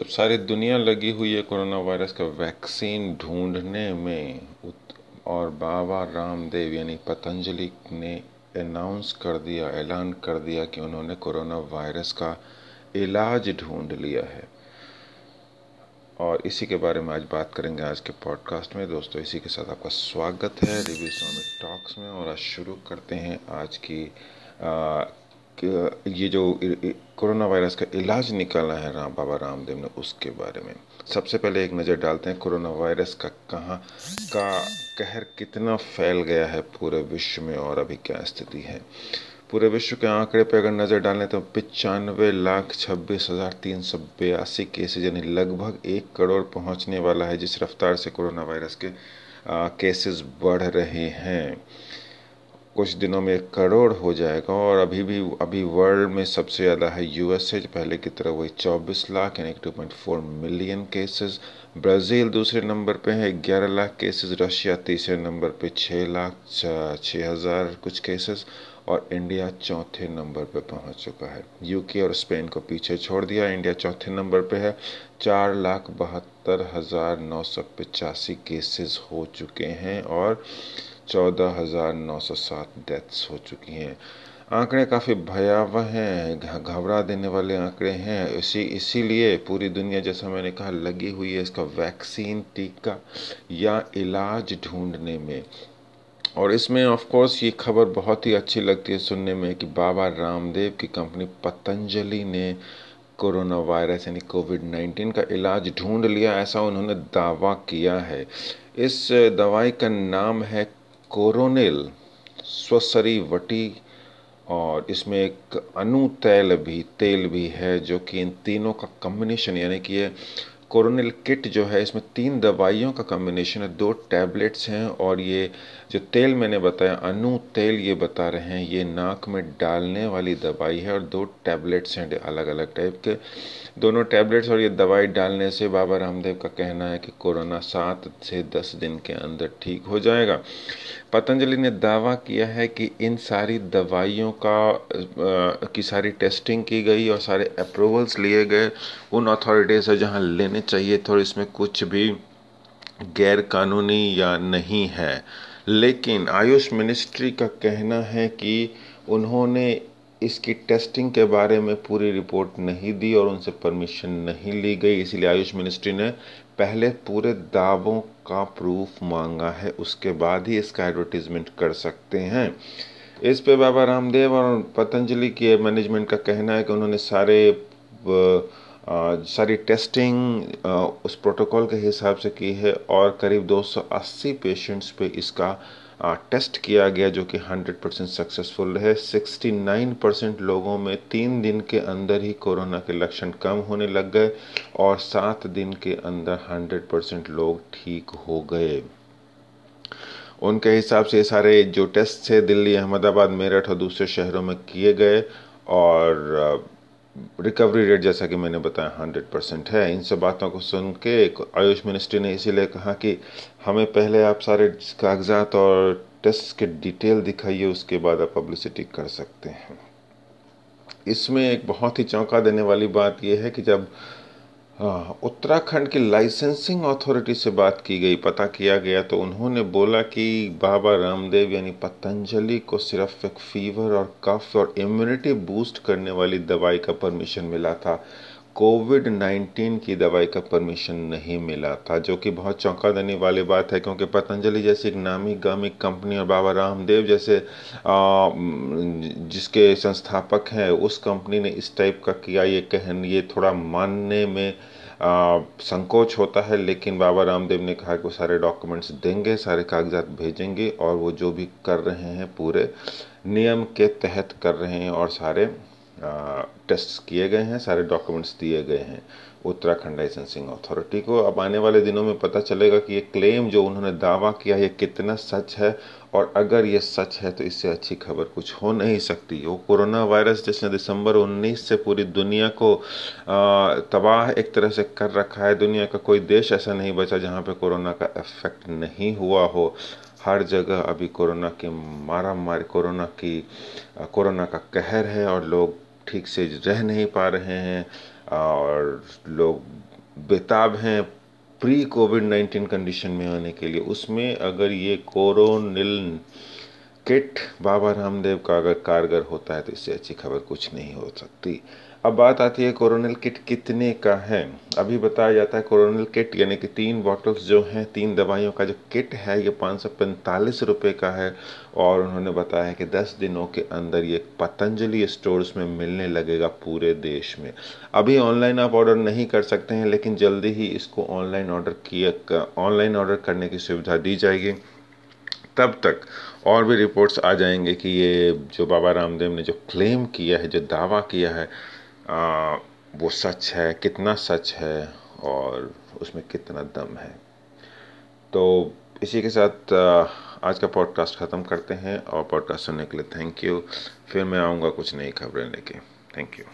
जब सारी दुनिया लगी हुई है कोरोना वायरस का वैक्सीन ढूँढने में। और बाबा रामदेव यानी पतंजलि ने अनाउंस कर दिया ऐलान कर दिया कि उन्होंने कोरोना वायरस का इलाज ढूंढ लिया है। और इसी के बारे में आज बात करेंगे आज के पॉडकास्ट में। दोस्तों इसी के साथ आपका स्वागत है रिव्यू इस्लामिक टॉक्स में। और आज शुरू करते हैं आज की आ, ये जो कोरोना वायरस का इलाज निकाला है राम, बाबा रामदेव ने उसके बारे में। सबसे पहले एक नज़र डालते हैं कोरोना वायरस का कहाँ का कहर कितना फैल गया है पूरे विश्व में और अभी क्या स्थिति है। पूरे विश्व के आंकड़े पर अगर नज़र डालें तो पचानवे लाख छब्बीस हज़ार तीन सौ बयासी केसेज, यानी लगभग एक करोड़ पहुँचने वाला है जिस रफ्तार से कोरोना वायरस के केसेस बढ़ रहे हैं। कुछ दिनों में एक करोड़ हो जाएगा और अभी भी, अभी वर्ल्ड में सबसे ज़्यादा है यूएसए पहले की तरह वही 24 लाख यानी two point four million cases Brazil दूसरे नंबर पे है 11 लाख केसेस रशिया तीसरे नंबर पे 6 लाख छः हज़ार कुछ केसेस और इंडिया चौथे नंबर पे पहुँच चुका है। यूके और स्पेन को पीछे छोड़ दिया, इंडिया चौथे नंबर पे है। चार लाख बहत्तर हज़ार नौ सौ पचासी केसेस हो चुके हैं और चौदह हज़ार नौ सौ सात डेथ्स हो चुकी हैं। आंकड़े काफ़ी भयावह हैं घबरा देने वाले आंकड़े हैं। इसी इसीलिए पूरी दुनिया, जैसा मैंने कहा, लगी हुई है इसका वैक्सीन टीका या इलाज ढूँढने में। और इसमें ऑफ़ कोर्स ये खबर बहुत ही अच्छी लगती है सुनने में कि बाबा रामदेव की कंपनी पतंजलि ने कोरोना वायरस, यानी कोविड 19 का इलाज ढूंढ लिया, ऐसा उन्होंने दावा किया है। इस दवाई का नाम है कोरोनिल स्वसरी वटी और इसमें एक अनु तेल भी तेल भी है जो कि इन तीनों का कम्बिनेशन यानी कि ये कोरोनिल किट जो है इसमें तीन दवाइयों का कम्बिनेशन है दो टैबलेट्स हैं और ये जो तेल मैंने बताया अनु तेल ये बता रहे हैं ये नाक में डालने वाली दवाई है और दो टैबलेट्स हैं अलग अलग टाइप के। दोनों टैबलेट्स और ये दवाई डालने से बाबा रामदेव का कहना है कि कोरोना सात से दस दिन के अंदर ठीक हो जाएगा। पतंजलि ने दावा किया है कि इन सारी दवाइयों का आ, की सारी टेस्टिंग की गई और सारे अप्रूवल्स लिए गए। उन अथॉरिटीज़ से जहाँ लेने चाहिए थे और इसमें कुछ भी गैर कानूनी या नहीं है। लेकिन आयुष मिनिस्ट्री का कहना है कि उन्होंने इसकी टेस्टिंग के बारे में पूरी रिपोर्ट नहीं दी और उनसे परमिशन नहीं ली गई। इसलिए आयुष मिनिस्ट्री ने पहले पूरे दावों का प्रूफ मांगा है, उसके बाद ही इसका एडवर्टीजमेंट कर सकते हैं। इस पे बाबा रामदेव और पतंजलि के मैनेजमेंट का कहना है कि उन्होंने सारे सारी टेस्टिंग उस प्रोटोकॉल के हिसाब से की है और करीब 280 पेशेंट्स पे इसका टेस्ट किया गया जो कि 100 परसेंट सक्सेसफुल है। 69 परसेंट लोगों में तीन दिन के अंदर ही कोरोना के लक्षण कम होने लग गए और सात दिन के अंदर 100 परसेंट लोग ठीक हो गए। उनके हिसाब से सारे जो टेस्ट थे, दिल्ली, अहमदाबाद, मेरठ और दूसरे शहरों में किए गए और रिकवरी रेट जैसा कि मैंने बताया हंड्रेड परसेंट है। इन सब बातों को सुन के आयुष मिनिस्ट्री ने इसीलिए कहा कि हमें पहले आप सारे कागजात और टेस्ट के डिटेल दिखाइए, उसके बाद आप पब्लिसिटी कर सकते हैं। इसमें एक बहुत ही चौंका देने वाली बात यह है कि जब हाँ, उत्तराखंड की लाइसेंसिंग अथॉरिटी से बात की गई पता किया गया तो उन्होंने बोला कि बाबा रामदेव यानी पतंजलि को सिर्फ़ एक फीवर और कफ और इम्यूनिटी बूस्ट करने वाली दवाई का परमिशन मिला था। कोविड 19 की दवाई का परमिशन नहीं मिला था जो कि बहुत चौंका देने वाली बात है क्योंकि पतंजलि जैसी एक नामी गामी कंपनी और बाबा रामदेव जैसे आ, जिसके संस्थापक हैं उस कंपनी ने इस टाइप का किया ये कहन ये थोड़ा मानने में संकोच होता है, लेकिन बाबा रामदेव ने कहा कि वो सारे डॉक्यूमेंट्स देंगे, सारे कागजात भेजेंगे और वो जो भी कर रहे हैं, पूरे नियम के तहत कर रहे हैं और सारे टेस्ट किए गए हैं, सारे डॉक्यूमेंट्स दिए गए हैं। उत्तराखंड लाइसेंसिंग अथॉरिटी को। अब आने वाले दिनों में पता चलेगा कि ये क्लेम जो उन्होंने दावा किया, ये कितना सच है और अगर ये सच है तो इससे अच्छी खबर कुछ हो नहीं सकती। वो कोरोना वायरस जिसने दिसंबर 19 से पूरी दुनिया को तबाह एक तरह से कर रखा है, दुनिया का कोई देश ऐसा नहीं बचा जहाँ पे कोरोना का इफ़ेक्ट नहीं हुआ हो। हर जगह अभी कोरोना की मारा मार कोरोना की कोरोना का कहर है और लोग ठीक से रह नहीं पा रहे हैं, और लोग बेताब हैं प्री कोविड नाइन्टीन कंडीशन में आने के लिए, उसमें अगर ये कोरोनिल किट बाबा रामदेव का अगर कारगर होता है तो इससे अच्छी खबर कुछ नहीं हो सकती। अब बात आती है कोरोनल किट कितने का है। अभी बताया जाता है कोरोनल किट, यानी कि तीन बॉटल्स जो हैं, तीन दवाइयों का जो किट है, ये पाँच सौ पैंतालीस रुपये का है। और उन्होंने बताया है कि दस दिनों के अंदर ये पतंजलि स्टोर्स में मिलने लगेगा पूरे देश में। अभी ऑनलाइन आप ऑर्डर नहीं कर सकते हैं, लेकिन जल्दी ही इसको ऑनलाइन ऑर्डर किया ऑनलाइन ऑर्डर करने की सुविधा दी जाएगी। तब तक और भी रिपोर्ट्स आ जाएँगे कि ये जो बाबा रामदेव ने जो क्लेम किया है, जो दावा किया है वो सच है, कितना सच है और उसमें कितना दम है। तो इसी के साथ आज का पॉडकास्ट ख़त्म करते हैं और पॉडकास्ट सुनने के लिए थैंक यू फिर मैं आऊँगा कुछ नई खबरें लेके। Thank you